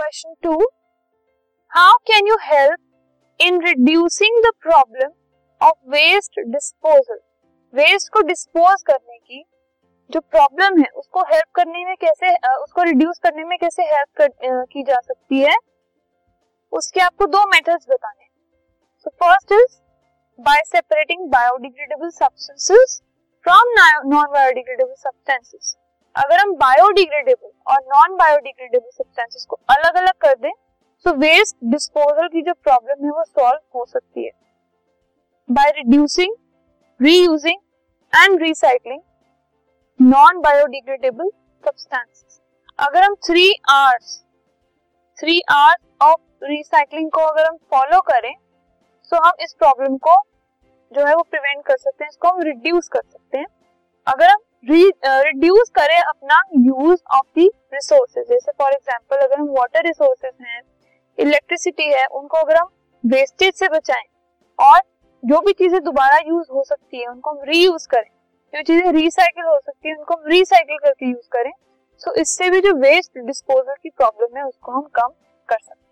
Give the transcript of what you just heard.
Question to how can you help in reducing the problem of waste disposal waste को dispose करने की जो problem है उसको हेल्प करने में कैसे उसको रिड्यूस करने में कैसे हेल्प कर, की जा सकती है? उसके आपको दो मेथड्स बताने so first is by separating biodegradable substances from non biodegradable substances अगर हम बायोडिग्रेडेबल और नॉन बायोडिग्रेडेबल सब्सटेंसेस को अलग अलग कर दें तो वेस्ट डिस्पोजल की जो प्रॉब्लम है, वो सॉल्व हो सकती है। By reducing reusing and recycling non biodegradable substances अगर हम three R's three R's of recycling को अगर हम फॉलो करें तो हम इस प्रॉब्लम को जो है, वो प्रिवेंट कर सकते हैं, इसको हम रिड्यूस कर सकते हैं। अगर हम रिड्यूस uh, करें अपना यूज़ ऑफ़ दी रिसोर्सेज जैसे फॉर एग्ज़ाम्पल अगर हम वाटर रिसोर्सेज हैं इलेक्ट्रिसिटी है उनको अगर हम वेस्टेज से बचाएँ और जो भी चीज़ें दोबारा यूज़ हो सकती है उनको हम रीयूज करें जो चीज़ें रिसाइकिल हो सकती है उनको हम रिसाइकिल करके यूज़ करें सो so, इससे भी जो वेस्ट डिस्पोजल की प्रॉब्लम है उसको हम कम कर सकते हैं।